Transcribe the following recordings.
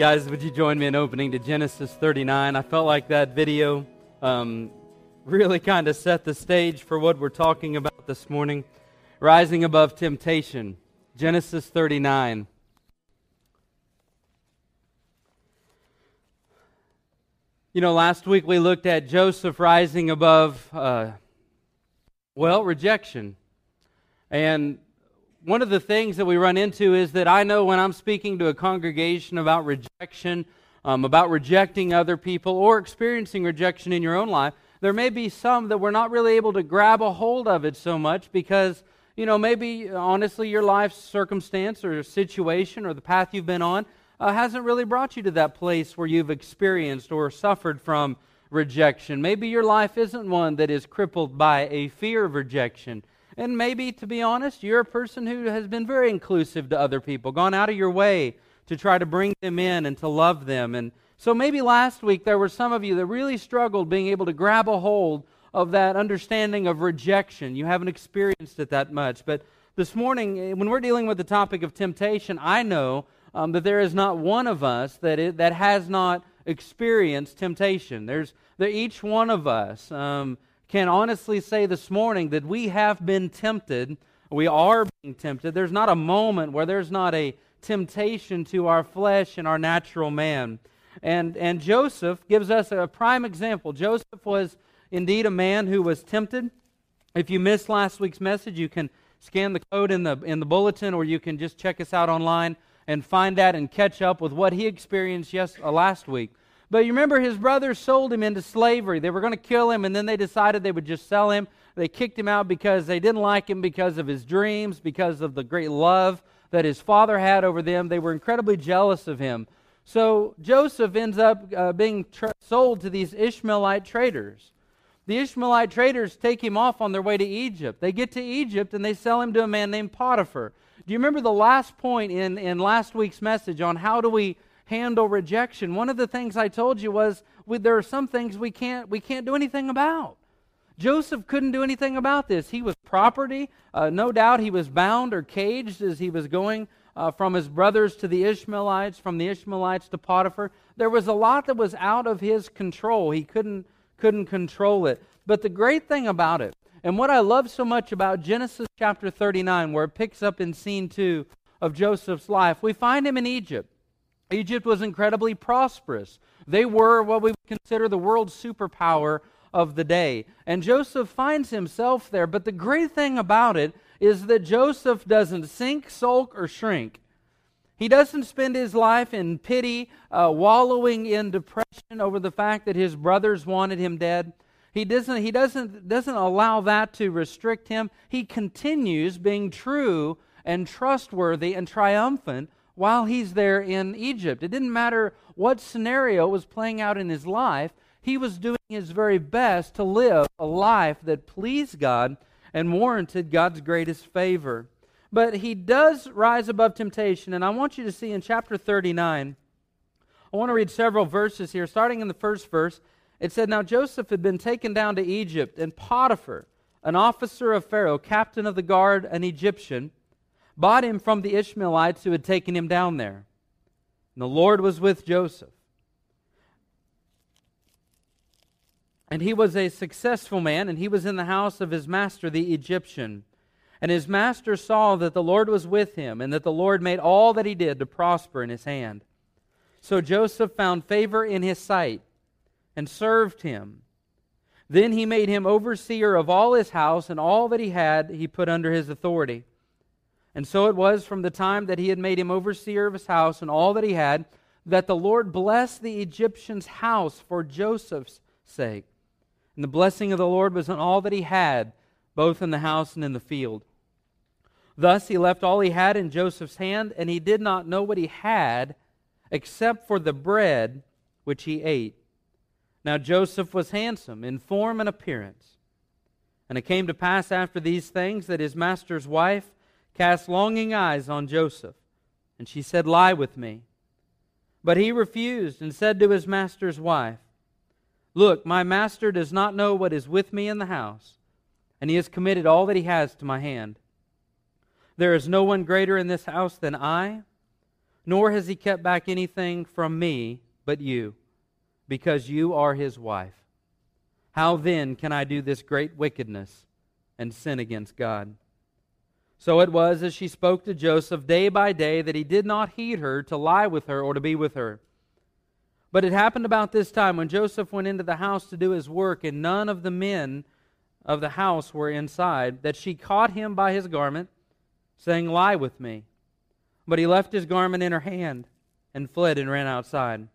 Guys, would you join me in opening to Genesis 39? I felt like that video um, really kind of set the stage for what we're talking about this morning rising above temptation. Genesis 39. You know, last week we looked at Joseph rising above, uh, well, rejection. And one of the things that we run into is that I know when I'm speaking to a congregation about rejection, um, about rejecting other people, or experiencing rejection in your own life, there may be some that we're not really able to grab a hold of it so much because, you know, maybe honestly your life's circumstance or situation or the path you've been on uh, hasn't really brought you to that place where you've experienced or suffered from rejection. Maybe your life isn't one that is crippled by a fear of rejection. And maybe, to be honest, you're a person who has been very inclusive to other people, gone out of your way to try to bring them in and to love them. And so maybe last week there were some of you that really struggled being able to grab a hold of that understanding of rejection. You haven't experienced it that much. But this morning, eh, when we're dealing with the topic of temptation, I know um, that there is not one of us that, it, that has not experienced temptation. There's there, each one of us. Um, can honestly say this morning that we have been tempted. We are being tempted. There's not a moment where there's not a temptation to our flesh and our natural man. And, and Joseph gives us a prime example. Joseph was indeed a man who was tempted. If you missed last week's message, you can scan the code in the, in the bulletin or you can just check us out online and find that and catch up with what he experienced yes, uh, last week. But you remember his brothers sold him into slavery. They were going to kill him, and then they decided they would just sell him. They kicked him out because they didn't like him because of his dreams, because of the great love that his father had over them. They were incredibly jealous of him. So Joseph ends up uh, being tra- sold to these Ishmaelite traders. The Ishmaelite traders take him off on their way to Egypt. They get to Egypt and they sell him to a man named Potiphar. Do you remember the last point in, in last week's message on how do we handle rejection. One of the things I told you was we, there are some things we can't, we can't do anything about. Joseph couldn't do anything about this. He was property. Uh, no doubt he was bound or caged as he was going uh, from his brothers to the Ishmaelites, from the Ishmaelites to Potiphar. There was a lot that was out of his control. He couldn't, couldn't control it. But the great thing about it, and what I love so much about Genesis chapter 39, where it picks up in scene 2 of Joseph's life, we find him in Egypt. Egypt was incredibly prosperous. They were what we would consider the world superpower of the day. And Joseph finds himself there. But the great thing about it is that Joseph doesn't sink, sulk, or shrink. He doesn't spend his life in pity, uh, wallowing in depression over the fact that his brothers wanted him dead. He doesn't, he doesn't, doesn't allow that to restrict him. He continues being true and trustworthy and triumphant while he's there in Egypt. It didn't matter what scenario was playing out in his life, he was doing his very best to live a life that pleased God and warranted God's greatest favor. But he does rise above temptation, and I want you to see in chapter 39. I want to read several verses here, starting in the first verse. It said, Now Joseph had been taken down to Egypt, and Potiphar, an officer of Pharaoh, captain of the guard, an Egyptian, bought him from the Ishmaelites who had taken him down there. And the Lord was with Joseph. And he was a successful man, and he was in the house of his master, the Egyptian. And his master saw that the Lord was with him, and that the Lord made all that he did to prosper in his hand. So Joseph found favor in his sight and served him. Then he made him overseer of all his house, and all that he had he put under his authority. And so it was from the time that he had made him overseer of his house and all that he had, that the Lord blessed the Egyptian's house for Joseph's sake. And the blessing of the Lord was on all that he had, both in the house and in the field. Thus he left all he had in Joseph's hand, and he did not know what he had except for the bread which he ate. Now Joseph was handsome in form and appearance. And it came to pass after these things that his master's wife cast longing eyes on Joseph, and she said, Lie with me. But he refused and said to his master's wife, Look, my master does not know what is with me in the house, and he has committed all that he has to my hand. There is no one greater in this house than I, nor has he kept back anything from me but you, because you are his wife. How then can I do this great wickedness and sin against God? So it was as she spoke to Joseph day by day that he did not heed her to lie with her or to be with her. But it happened about this time when Joseph went into the house to do his work, and none of the men of the house were inside, that she caught him by his garment, saying, Lie with me. But he left his garment in her hand and fled and ran outside.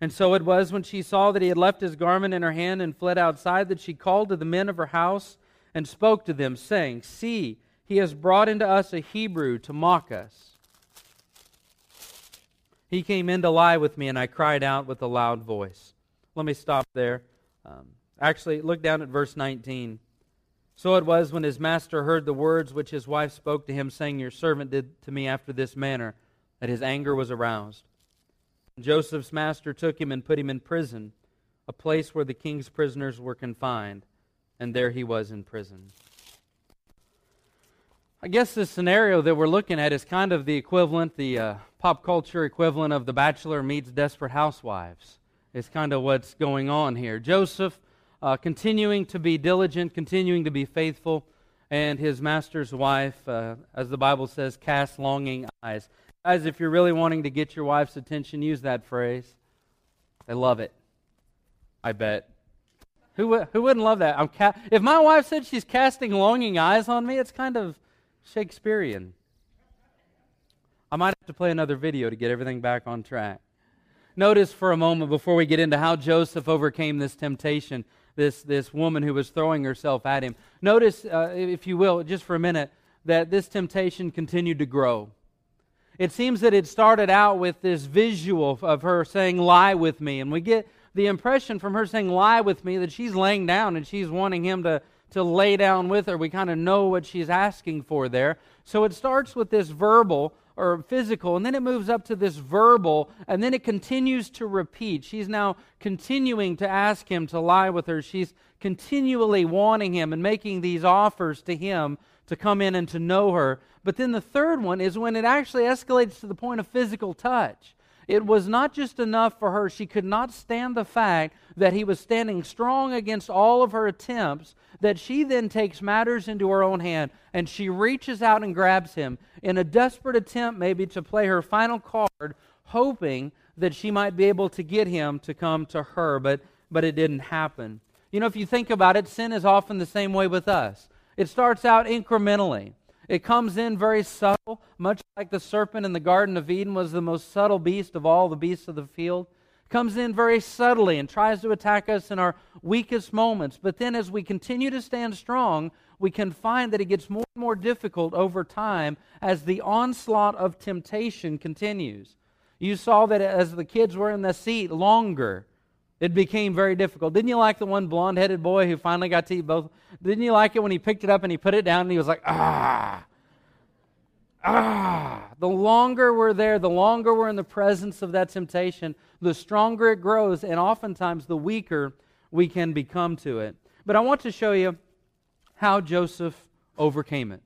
And so it was when she saw that he had left his garment in her hand and fled outside that she called to the men of her house and spoke to them, saying, See, he has brought into us a Hebrew to mock us. He came in to lie with me, and I cried out with a loud voice. Let me stop there. Um, actually, look down at verse 19. So it was when his master heard the words which his wife spoke to him, saying, Your servant did to me after this manner, that his anger was aroused. Joseph's master took him and put him in prison, a place where the king's prisoners were confined, and there he was in prison. I guess the scenario that we're looking at is kind of the equivalent, the uh, pop culture equivalent of The Bachelor meets Desperate Housewives. It's kind of what's going on here. Joseph uh, continuing to be diligent, continuing to be faithful, and his master's wife, uh, as the Bible says, cast longing eyes. Guys, if you're really wanting to get your wife's attention, use that phrase. They love it. I bet. Who, who wouldn't love that? I'm ca- if my wife said she's casting longing eyes on me, it's kind of Shakespearean. I might have to play another video to get everything back on track. Notice for a moment before we get into how Joseph overcame this temptation, this, this woman who was throwing herself at him. Notice, uh, if you will, just for a minute, that this temptation continued to grow. It seems that it started out with this visual of her saying, Lie with me. And we get the impression from her saying, Lie with me, that she's laying down and she's wanting him to, to lay down with her. We kind of know what she's asking for there. So it starts with this verbal or physical, and then it moves up to this verbal, and then it continues to repeat. She's now continuing to ask him to lie with her. She's continually wanting him and making these offers to him to come in and to know her. But then the third one is when it actually escalates to the point of physical touch. It was not just enough for her. She could not stand the fact that he was standing strong against all of her attempts, that she then takes matters into her own hand and she reaches out and grabs him in a desperate attempt, maybe, to play her final card, hoping that she might be able to get him to come to her. But, but it didn't happen. You know, if you think about it, sin is often the same way with us. It starts out incrementally. It comes in very subtle, much like the serpent in the Garden of Eden was the most subtle beast of all the beasts of the field. Comes in very subtly and tries to attack us in our weakest moments. But then, as we continue to stand strong, we can find that it gets more and more difficult over time as the onslaught of temptation continues. You saw that as the kids were in the seat longer, it became very difficult. Didn't you like the one blonde headed boy who finally got to eat both? Didn't you like it when he picked it up and he put it down and he was like, ah, ah. The longer we're there, the longer we're in the presence of that temptation, the stronger it grows, and oftentimes the weaker we can become to it. But I want to show you how Joseph overcame it.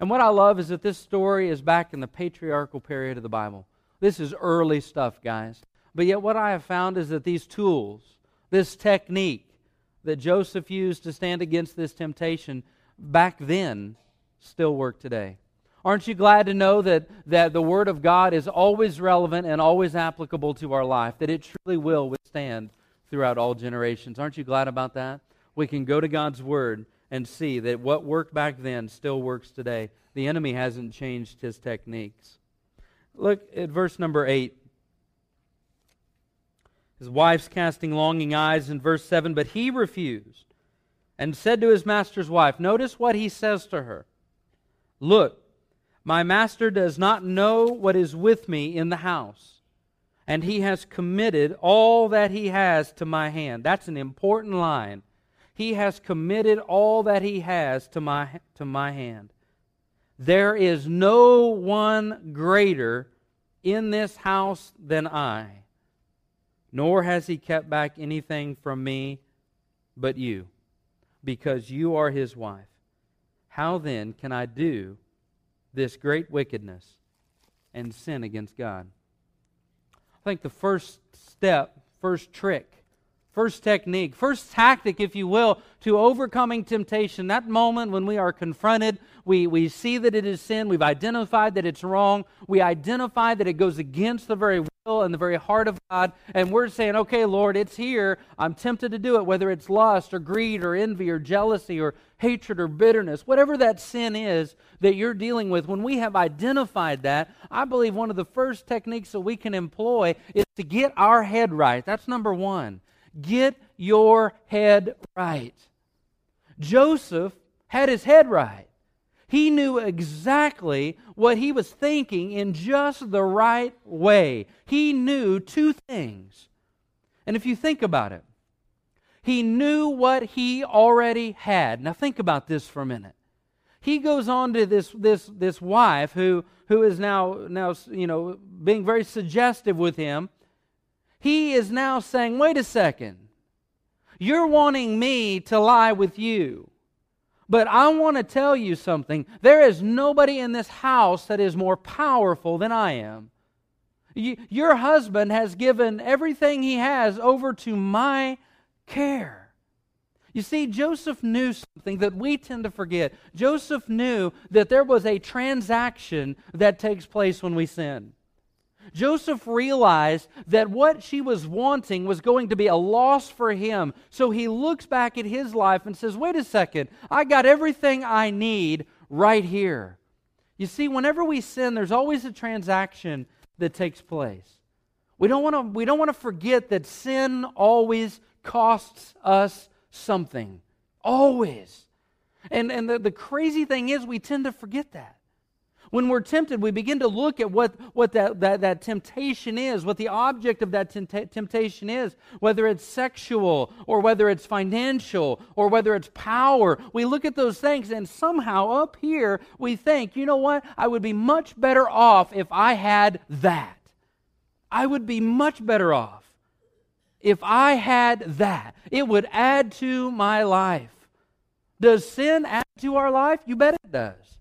And what I love is that this story is back in the patriarchal period of the Bible. This is early stuff, guys. But yet, what I have found is that these tools, this technique that Joseph used to stand against this temptation back then, still work today. Aren't you glad to know that, that the Word of God is always relevant and always applicable to our life, that it truly will withstand throughout all generations? Aren't you glad about that? We can go to God's Word and see that what worked back then still works today. The enemy hasn't changed his techniques. Look at verse number 8. His wife's casting longing eyes in verse 7, but he refused and said to his master's wife, Notice what he says to her Look, my master does not know what is with me in the house, and he has committed all that he has to my hand. That's an important line. He has committed all that he has to my, to my hand. There is no one greater in this house than I nor has he kept back anything from me but you, because you are his wife. How then can I do this great wickedness and sin against God. I think the first step, first trick, first technique, first tactic, if you will, to overcoming temptation, that moment when we are confronted, we, we see that it is sin, we've identified that it's wrong, we identify that it goes against the very will and the very heart of God, and we're saying, okay, Lord, it's here. I'm tempted to do it, whether it's lust or greed or envy or jealousy or hatred or bitterness, whatever that sin is that you're dealing with, when we have identified that, I believe one of the first techniques that we can employ is to get our head right. That's number one. Get your head right. Joseph had his head right. He knew exactly what he was thinking in just the right way. He knew two things. And if you think about it, he knew what he already had. Now think about this for a minute. He goes on to this this this wife who who is now now you know being very suggestive with him he is now saying, wait a second. You're wanting me to lie with you. But I want to tell you something. There is nobody in this house that is more powerful than I am. You, your husband has given everything he has over to my care. You see, Joseph knew something that we tend to forget. Joseph knew that there was a transaction that takes place when we sin. Joseph realized that what she was wanting was going to be a loss for him. So he looks back at his life and says, Wait a second, I got everything I need right here. You see, whenever we sin, there's always a transaction that takes place. We don't want to, we don't want to forget that sin always costs us something. Always. And, and the, the crazy thing is, we tend to forget that. When we're tempted, we begin to look at what, what that, that, that temptation is, what the object of that temptation is, whether it's sexual or whether it's financial or whether it's power. We look at those things, and somehow up here we think, you know what? I would be much better off if I had that. I would be much better off if I had that. It would add to my life. Does sin add to our life? You bet it does.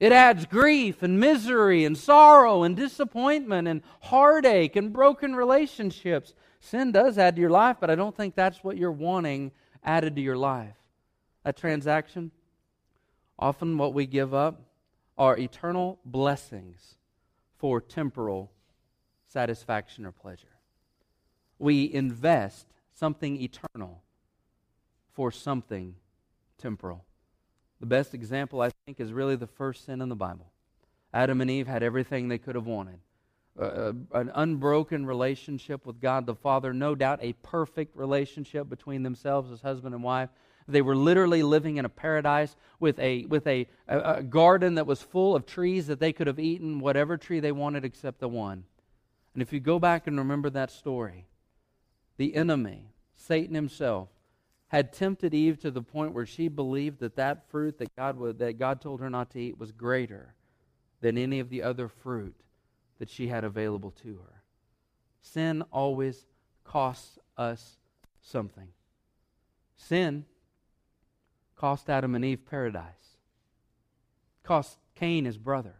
It adds grief and misery and sorrow and disappointment and heartache and broken relationships. Sin does add to your life, but I don't think that's what you're wanting added to your life. That transaction, often what we give up are eternal blessings for temporal satisfaction or pleasure. We invest something eternal for something temporal. The best example, I think, is really the first sin in the Bible. Adam and Eve had everything they could have wanted uh, an unbroken relationship with God the Father, no doubt a perfect relationship between themselves as husband and wife. They were literally living in a paradise with a, with a, a, a garden that was full of trees that they could have eaten whatever tree they wanted except the one. And if you go back and remember that story, the enemy, Satan himself, had tempted Eve to the point where she believed that that fruit that God, would, that God told her not to eat was greater than any of the other fruit that she had available to her. Sin always costs us something. Sin cost Adam and Eve paradise, cost Cain his brother,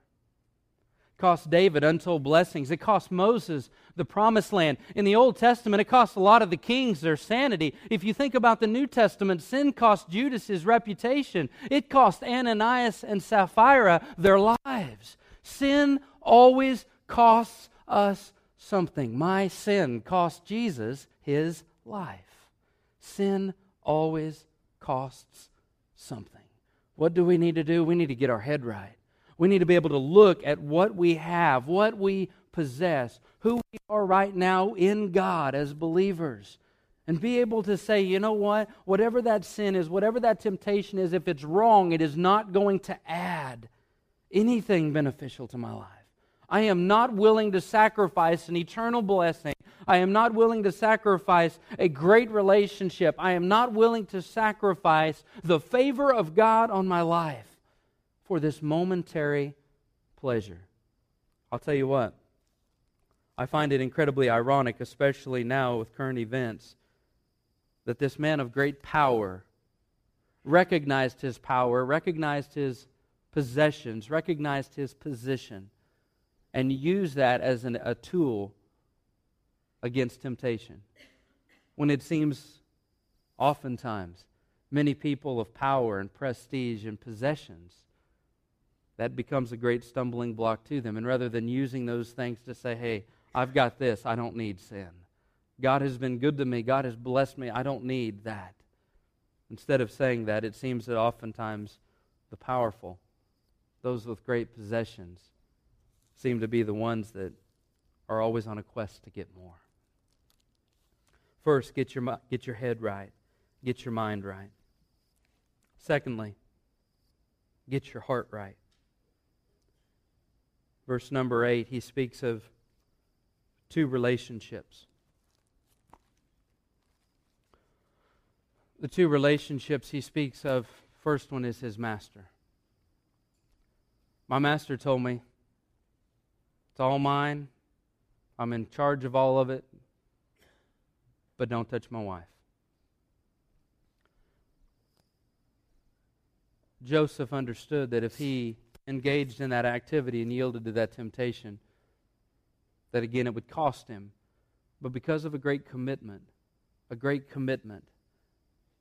cost David untold blessings. It cost Moses the promised land. In the Old Testament, it cost a lot of the kings their sanity. If you think about the New Testament, sin cost Judas his reputation, it cost Ananias and Sapphira their lives. Sin always costs us something. My sin cost Jesus his life. Sin always costs something. What do we need to do? We need to get our head right. We need to be able to look at what we have, what we possess, who we are right now in God as believers, and be able to say, you know what? Whatever that sin is, whatever that temptation is, if it's wrong, it is not going to add anything beneficial to my life. I am not willing to sacrifice an eternal blessing. I am not willing to sacrifice a great relationship. I am not willing to sacrifice the favor of God on my life for this momentary pleasure. I'll tell you what, I find it incredibly ironic, especially now with current events, that this man of great power recognized his power, recognized his possessions, recognized his position, and used that as an, a tool against temptation. When it seems oftentimes many people of power and prestige and possessions, that becomes a great stumbling block to them. And rather than using those things to say, hey, I've got this, I don't need sin. God has been good to me, God has blessed me, I don't need that. Instead of saying that, it seems that oftentimes the powerful, those with great possessions, seem to be the ones that are always on a quest to get more. First, get your, get your head right, get your mind right. Secondly, get your heart right. Verse number 8, he speaks of two relationships. The two relationships he speaks of, first one is his master. My master told me, it's all mine. I'm in charge of all of it, but don't touch my wife. Joseph understood that if he engaged in that activity and yielded to that temptation, that again it would cost him. But because of a great commitment, a great commitment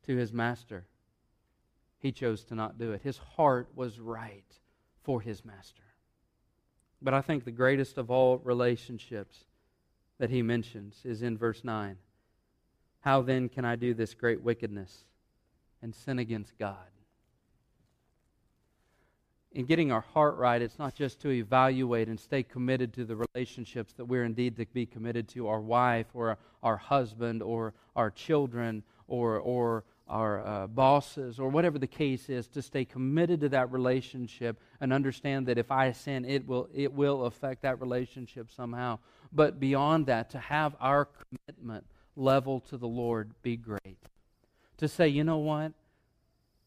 to his master, he chose to not do it. His heart was right for his master. But I think the greatest of all relationships that he mentions is in verse 9. How then can I do this great wickedness and sin against God? In getting our heart right, it's not just to evaluate and stay committed to the relationships that we're indeed to be committed to our wife or our husband or our children or, or our uh, bosses or whatever the case is, to stay committed to that relationship and understand that if I sin, it will, it will affect that relationship somehow. But beyond that, to have our commitment level to the Lord be great. To say, you know what?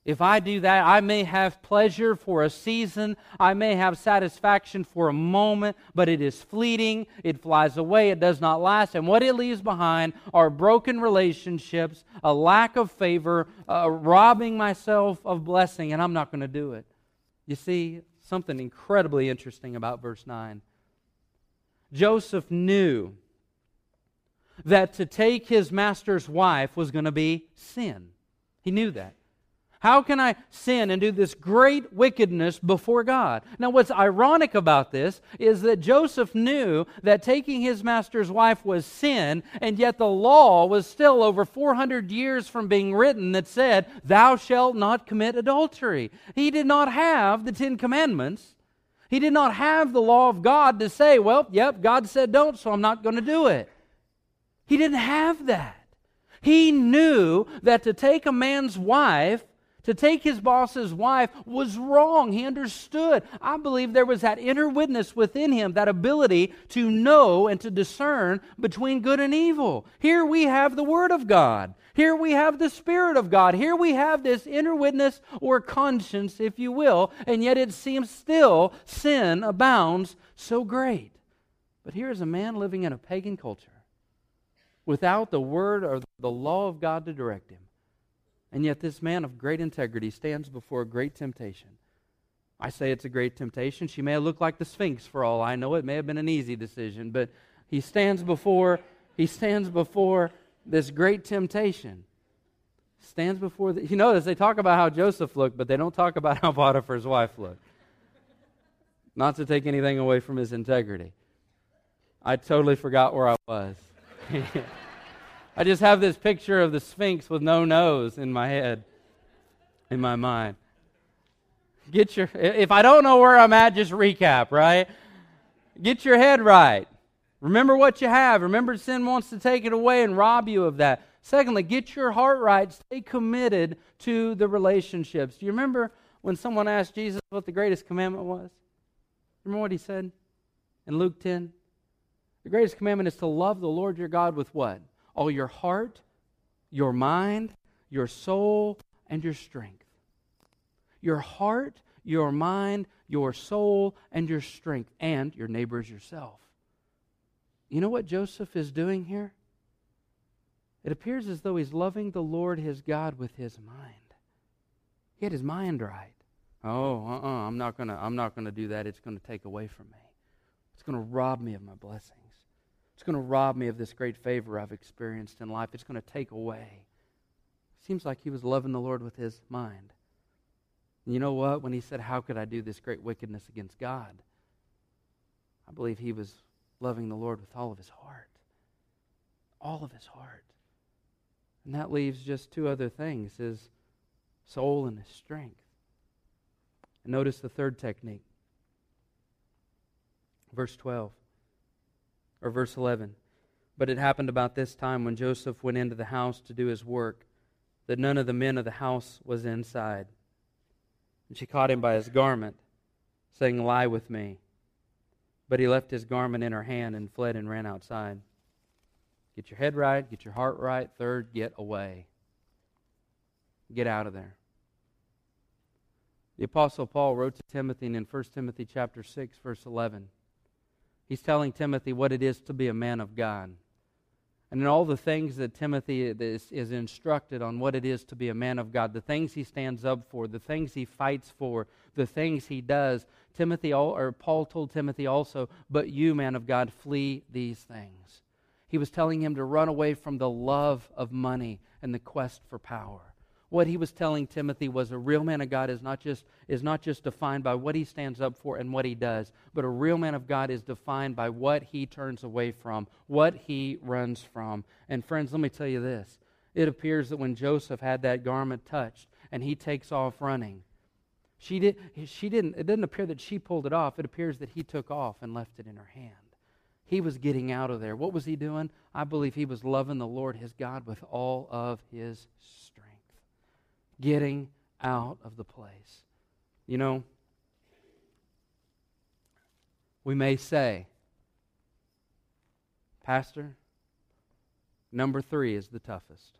If I do that, I may have pleasure for a season. I may have satisfaction for a moment, but it is fleeting. It flies away. It does not last. And what it leaves behind are broken relationships, a lack of favor, uh, robbing myself of blessing, and I'm not going to do it. You see, something incredibly interesting about verse 9. Joseph knew that to take his master's wife was going to be sin. He knew that. How can I sin and do this great wickedness before God? Now, what's ironic about this is that Joseph knew that taking his master's wife was sin, and yet the law was still over 400 years from being written that said, Thou shalt not commit adultery. He did not have the Ten Commandments. He did not have the law of God to say, Well, yep, God said don't, so I'm not going to do it. He didn't have that. He knew that to take a man's wife to take his boss's wife was wrong. He understood. I believe there was that inner witness within him, that ability to know and to discern between good and evil. Here we have the Word of God. Here we have the Spirit of God. Here we have this inner witness or conscience, if you will, and yet it seems still sin abounds so great. But here is a man living in a pagan culture without the Word or the law of God to direct him and yet, this man of great integrity stands before a great temptation. I say it's a great temptation. She may have looked like the Sphinx for all I know. It may have been an easy decision, but he stands before he stands before this great temptation. Stands before the, you notice they talk about how Joseph looked, but they don't talk about how Potiphar's wife looked. Not to take anything away from his integrity. I totally forgot where I was. I just have this picture of the Sphinx with no nose in my head, in my mind. Get your, if I don't know where I'm at, just recap, right? Get your head right. Remember what you have. Remember, sin wants to take it away and rob you of that. Secondly, get your heart right. Stay committed to the relationships. Do you remember when someone asked Jesus what the greatest commandment was? Remember what he said in Luke 10? The greatest commandment is to love the Lord your God with what? All your heart, your mind, your soul, and your strength. Your heart, your mind, your soul, and your strength, and your neighbors yourself. You know what Joseph is doing here? It appears as though he's loving the Lord his God with his mind. He had his mind right. Oh, uh-uh, I'm not gonna I'm not gonna do that. It's gonna take away from me. It's to rob me of my blessings. It's going to rob me of this great favor I've experienced in life. It's going to take away. Seems like he was loving the Lord with his mind. And you know what? When he said, How could I do this great wickedness against God? I believe he was loving the Lord with all of his heart. All of his heart. And that leaves just two other things his soul and his strength. And notice the third technique. Verse 12, or verse 11. But it happened about this time when Joseph went into the house to do his work that none of the men of the house was inside. And she caught him by his garment, saying, Lie with me. But he left his garment in her hand and fled and ran outside. Get your head right, get your heart right. Third, get away. Get out of there. The apostle Paul wrote to Timothy in 1 Timothy chapter 6 verse 11. He's telling Timothy what it is to be a man of God. And in all the things that Timothy is, is, instructed on what it is to be a man of God, the things he stands up for, the things he fights for, the things he does, Timothy all, or Paul told Timothy also, "But you, man of God, flee these things." He was telling him to run away from the love of money and the quest for power what he was telling Timothy was a real man of God is not just, is not just defined by what he stands up for and what he does, but a real man of God is defined by what he turns away from, what he runs from. And friends, let me tell you this. It appears that when Joseph had that garment touched and he takes off running, she, did, she didn't, it didn't appear that she pulled it off. It appears that he took off and left it in her hand. He was getting out of there. What was he doing? I believe he was loving the Lord his God with all of his strength getting out of the place. You know, we may say, Pastor, number three is the toughest.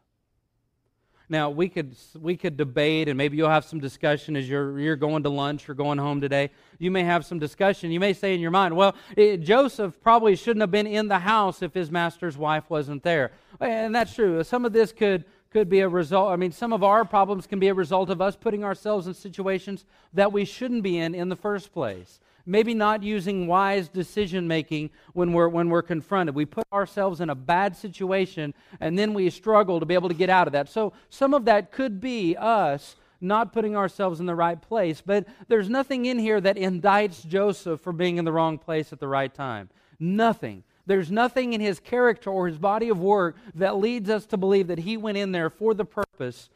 Now we could we could debate, and maybe you'll have some discussion as you're you're going to lunch or going home today. You may have some discussion. You may say in your mind, "Well, it, Joseph probably shouldn't have been in the house if his master's wife wasn't there," and that's true. Some of this could could be a result. I mean, some of our problems can be a result of us putting ourselves in situations that we shouldn't be in in the first place. Maybe not using wise decision making when we're, when we're confronted. We put ourselves in a bad situation and then we struggle to be able to get out of that. So, some of that could be us not putting ourselves in the right place. But there's nothing in here that indicts Joseph for being in the wrong place at the right time. Nothing. There's nothing in his character or his body of work that leads us to believe that he went in there for the purpose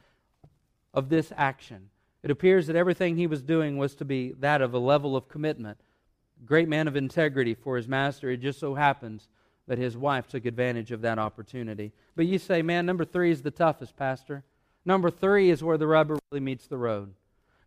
of this action. It appears that everything he was doing was to be that of a level of commitment. Great man of integrity for his master. It just so happens that his wife took advantage of that opportunity. But you say, man, number three is the toughest, Pastor. Number three is where the rubber really meets the road.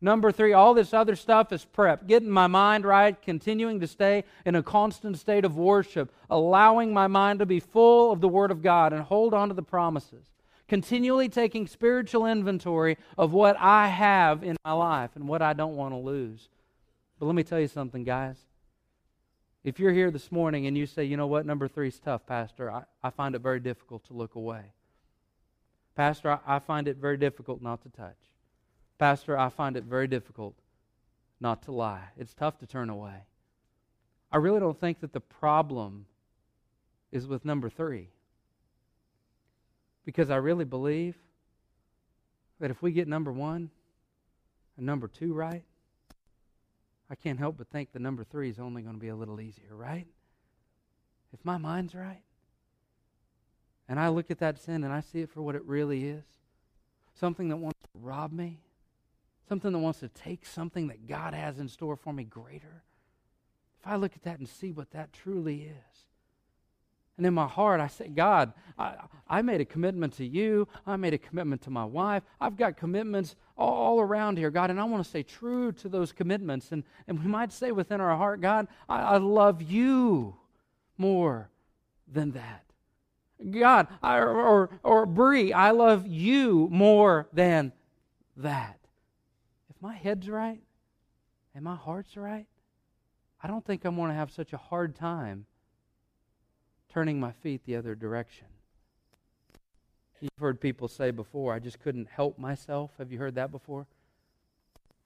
Number three, all this other stuff is prep. Getting my mind right, continuing to stay in a constant state of worship, allowing my mind to be full of the Word of God and hold on to the promises. Continually taking spiritual inventory of what I have in my life and what I don't want to lose. But let me tell you something, guys. If you're here this morning and you say, you know what, number three is tough, Pastor, I, I find it very difficult to look away. Pastor, I, I find it very difficult not to touch. Pastor, I find it very difficult not to lie. It's tough to turn away. I really don't think that the problem is with number three. Because I really believe that if we get number one and number two right, I can't help but think the number three is only going to be a little easier, right? If my mind's right, and I look at that sin and I see it for what it really is something that wants to rob me, something that wants to take something that God has in store for me greater, if I look at that and see what that truly is, and in my heart, I say, God, I, I made a commitment to you. I made a commitment to my wife. I've got commitments all, all around here, God, and I want to stay true to those commitments. And, and we might say within our heart, God, I, I love you more than that. God, I, or, or, Bree, I love you more than that my head's right and my heart's right, I don't think I'm going to have such a hard time turning my feet the other direction. You've heard people say before, I just couldn't help myself. Have you heard that before?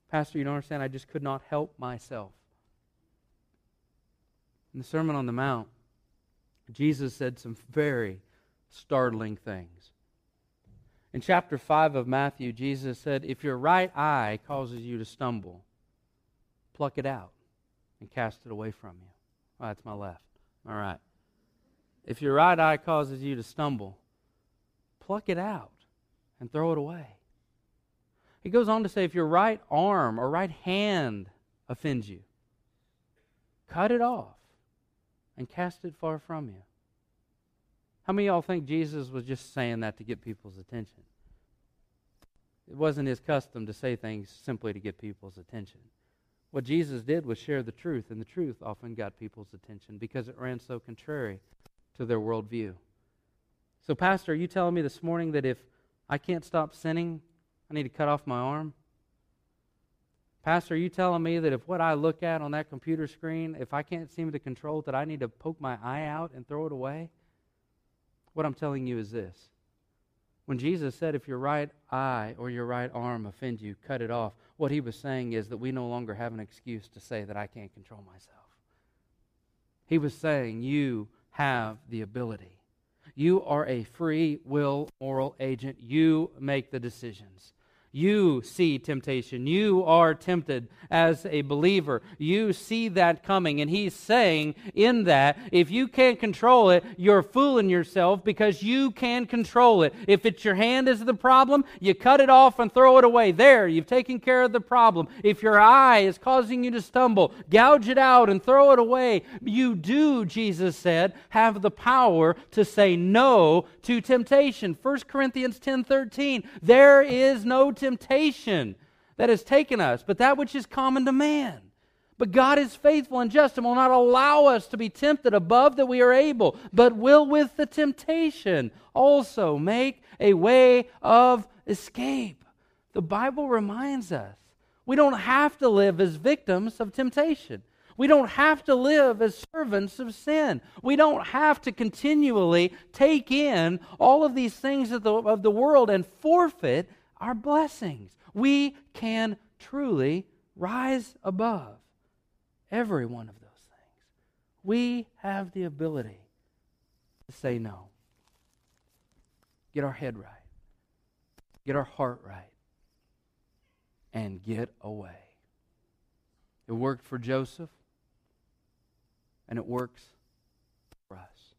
Pastor, you don't understand? I just could not help myself. In the Sermon on the Mount, Jesus said some very startling things. In chapter 5 of Matthew, Jesus said, If your right eye causes you to stumble, pluck it out and cast it away from you. Oh, that's my left. All right. If your right eye causes you to stumble, pluck it out and throw it away. He goes on to say, if your right arm or right hand offends you, cut it off and cast it far from you. How many of y'all think Jesus was just saying that to get people's attention? It wasn't his custom to say things simply to get people's attention. What Jesus did was share the truth, and the truth often got people's attention because it ran so contrary to their worldview. So, Pastor, are you telling me this morning that if I can't stop sinning, I need to cut off my arm? Pastor, are you telling me that if what I look at on that computer screen, if I can't seem to control it, that I need to poke my eye out and throw it away? What I'm telling you is this. When Jesus said, if your right eye or your right arm offend you, cut it off, what he was saying is that we no longer have an excuse to say that I can't control myself. He was saying, you have the ability. You are a free will moral agent. You make the decisions. You see temptation. You are tempted as a believer. You see that coming. And he's saying in that, if you can't control it, you're fooling yourself because you can control it. If it's your hand is the problem, you cut it off and throw it away. There, you've taken care of the problem. If your eye is causing you to stumble, gouge it out and throw it away. You do, Jesus said, have the power to say no to temptation. 1 Corinthians 10 13. There is no temptation that has taken us, but that which is common to man. But God is faithful and just and will not allow us to be tempted above that we are able, but will with the temptation also make a way of escape. The Bible reminds us we don't have to live as victims of temptation. We don't have to live as servants of sin. We don't have to continually take in all of these things of the, of the world and forfeit our blessings. We can truly rise above every one of those things. We have the ability to say no, get our head right, get our heart right, and get away. It worked for Joseph, and it works for us.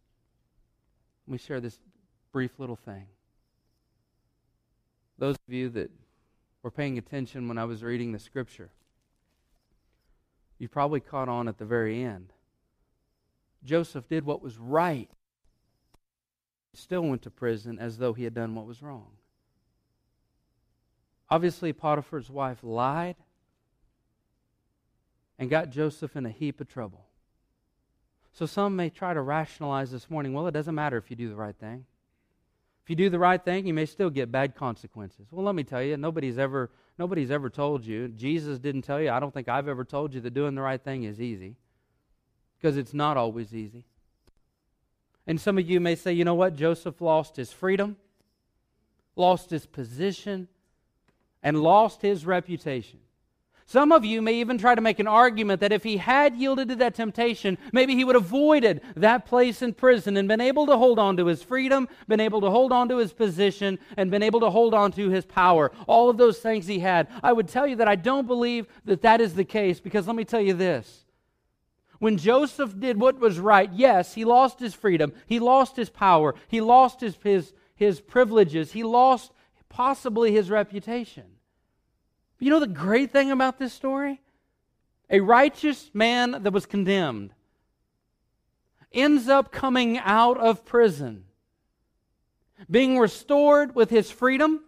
Let me share this brief little thing. Those of you that were paying attention when I was reading the scripture, you probably caught on at the very end. Joseph did what was right, he still went to prison as though he had done what was wrong. Obviously, Potiphar's wife lied and got Joseph in a heap of trouble. So some may try to rationalize this morning well, it doesn't matter if you do the right thing. If you do the right thing, you may still get bad consequences. Well, let me tell you, nobody's ever nobody's ever told you. Jesus didn't tell you. I don't think I've ever told you that doing the right thing is easy. Because it's not always easy. And some of you may say, you know what? Joseph lost his freedom, lost his position, and lost his reputation. Some of you may even try to make an argument that if he had yielded to that temptation, maybe he would have avoided that place in prison and been able to hold on to his freedom, been able to hold on to his position, and been able to hold on to his power. All of those things he had. I would tell you that I don't believe that that is the case because let me tell you this. When Joseph did what was right, yes, he lost his freedom, he lost his power, he lost his, his, his privileges, he lost possibly his reputation. You know the great thing about this story? A righteous man that was condemned ends up coming out of prison, being restored with his freedom,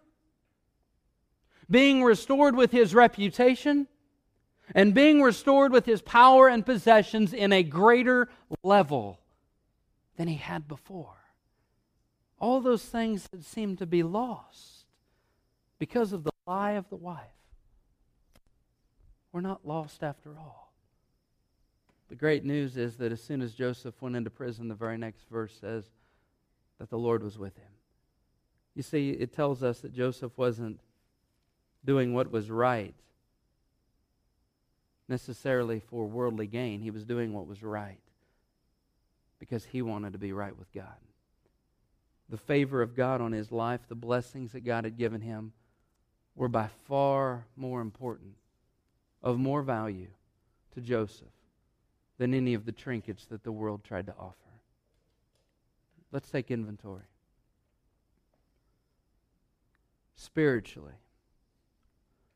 being restored with his reputation, and being restored with his power and possessions in a greater level than he had before. All those things that seemed to be lost because of the lie of the wife. We're not lost after all. The great news is that as soon as Joseph went into prison, the very next verse says that the Lord was with him. You see, it tells us that Joseph wasn't doing what was right necessarily for worldly gain, he was doing what was right because he wanted to be right with God. The favor of God on his life, the blessings that God had given him, were by far more important, of more value to Joseph than any of the trinkets that the world tried to offer. Let's take inventory. Spiritually,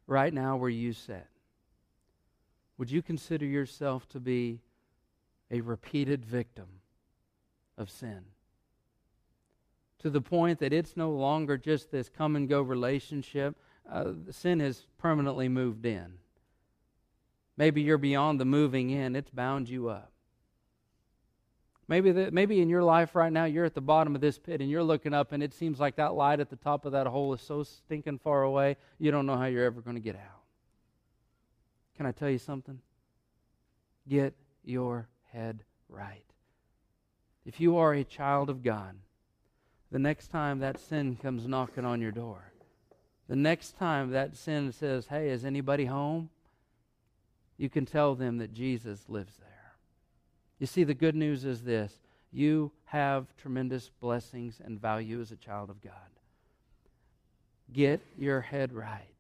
right now where you sit, would you consider yourself to be a repeated victim of sin? To the point that it's no longer just this come and go relationship, uh, sin has permanently moved in. Maybe you're beyond the moving in, it's bound you up. Maybe, the, maybe in your life right now, you're at the bottom of this pit and you're looking up, and it seems like that light at the top of that hole is so stinking far away, you don't know how you're ever going to get out. Can I tell you something? Get your head right. If you are a child of God, the next time that sin comes knocking on your door, the next time that sin says, Hey, is anybody home? You can tell them that Jesus lives there. You see, the good news is this you have tremendous blessings and value as a child of God. Get your head right.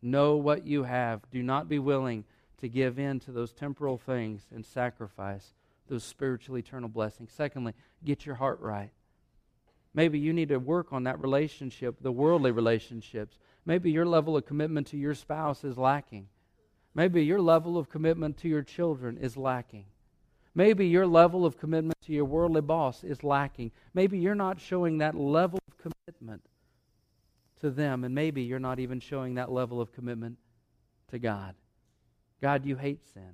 Know what you have. Do not be willing to give in to those temporal things and sacrifice those spiritual eternal blessings. Secondly, get your heart right. Maybe you need to work on that relationship, the worldly relationships. Maybe your level of commitment to your spouse is lacking. Maybe your level of commitment to your children is lacking. Maybe your level of commitment to your worldly boss is lacking. Maybe you're not showing that level of commitment to them, and maybe you're not even showing that level of commitment to God. God, you hate sin.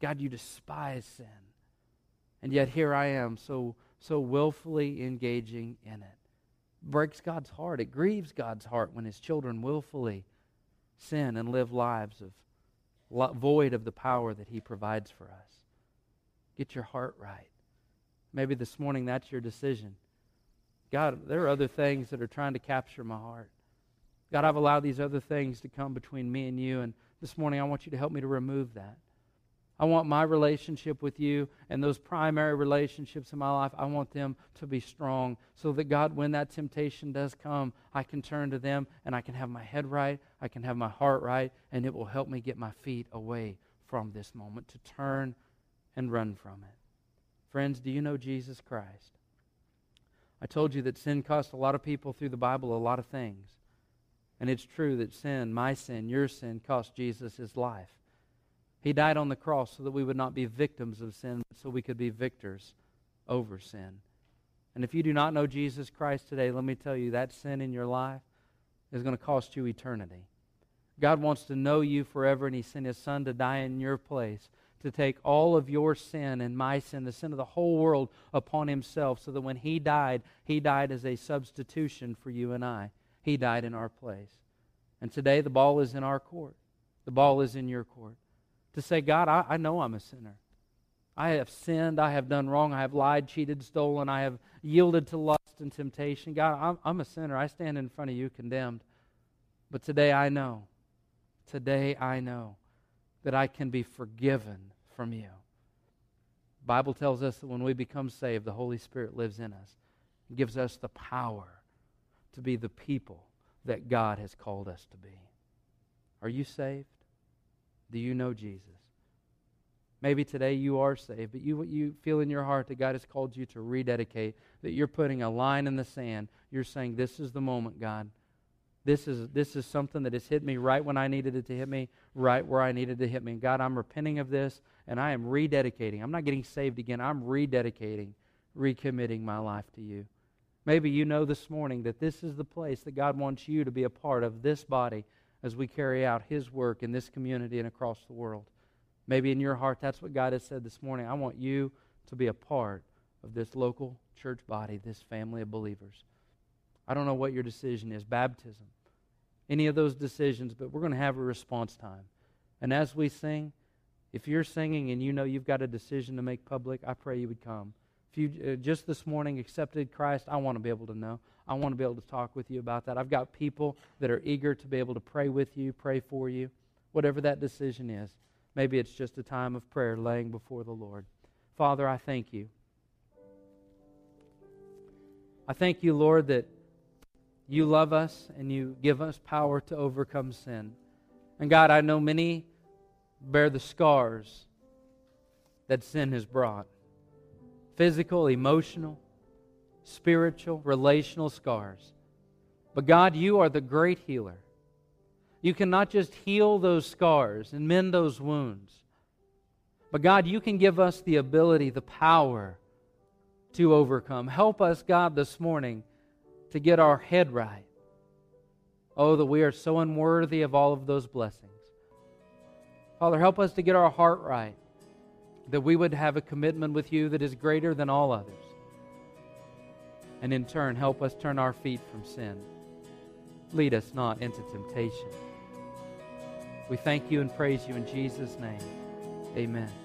God, you despise sin. And yet here I am, so, so willfully engaging in it. Breaks God's heart. It grieves God's heart when his children willfully sin and live lives of void of the power that he provides for us. Get your heart right. Maybe this morning that's your decision. God, there are other things that are trying to capture my heart. God, I've allowed these other things to come between me and you, and this morning I want you to help me to remove that. I want my relationship with you and those primary relationships in my life, I want them to be strong so that, God, when that temptation does come, I can turn to them and I can have my head right, I can have my heart right, and it will help me get my feet away from this moment to turn and run from it. Friends, do you know Jesus Christ? I told you that sin cost a lot of people through the Bible a lot of things. And it's true that sin, my sin, your sin, cost Jesus his life. He died on the cross so that we would not be victims of sin, but so we could be victors over sin. And if you do not know Jesus Christ today, let me tell you that sin in your life is going to cost you eternity. God wants to know you forever, and He sent His Son to die in your place to take all of your sin and my sin, the sin of the whole world, upon himself, so that when he died, he died as a substitution for you and I. He died in our place. And today, the ball is in our court. The ball is in your court. To say, God, I, I know I'm a sinner. I have sinned. I have done wrong. I have lied, cheated, stolen. I have yielded to lust and temptation. God, I'm, I'm a sinner. I stand in front of you condemned. But today I know. Today I know that I can be forgiven from you. The Bible tells us that when we become saved, the Holy Spirit lives in us and gives us the power to be the people that God has called us to be. Are you saved? Do you know Jesus? Maybe today you are saved, but you, you feel in your heart that God has called you to rededicate, that you're putting a line in the sand. You're saying, This is the moment, God. This is, this is something that has hit me right when I needed it to hit me, right where I needed to hit me. God, I'm repenting of this, and I am rededicating. I'm not getting saved again. I'm rededicating, recommitting my life to you. Maybe you know this morning that this is the place that God wants you to be a part of this body as we carry out His work in this community and across the world. Maybe in your heart, that's what God has said this morning. I want you to be a part of this local church body, this family of believers. I don't know what your decision is baptism, any of those decisions, but we're going to have a response time. And as we sing, if you're singing and you know you've got a decision to make public, I pray you would come. If you uh, just this morning accepted Christ, I want to be able to know. I want to be able to talk with you about that. I've got people that are eager to be able to pray with you, pray for you, whatever that decision is. Maybe it's just a time of prayer laying before the Lord. Father, I thank you I thank you, Lord, that you love us and you give us power to overcome sin. And God, I know many bear the scars that sin has brought physical, emotional, spiritual, relational scars. But God, you are the great healer. You can not just heal those scars and mend those wounds, but God, you can give us the ability, the power to overcome. Help us, God, this morning to get our head right. Oh, that we are so unworthy of all of those blessings. Father, help us to get our heart right, that we would have a commitment with you that is greater than all others. And in turn, help us turn our feet from sin. Lead us not into temptation. We thank you and praise you in Jesus' name. Amen.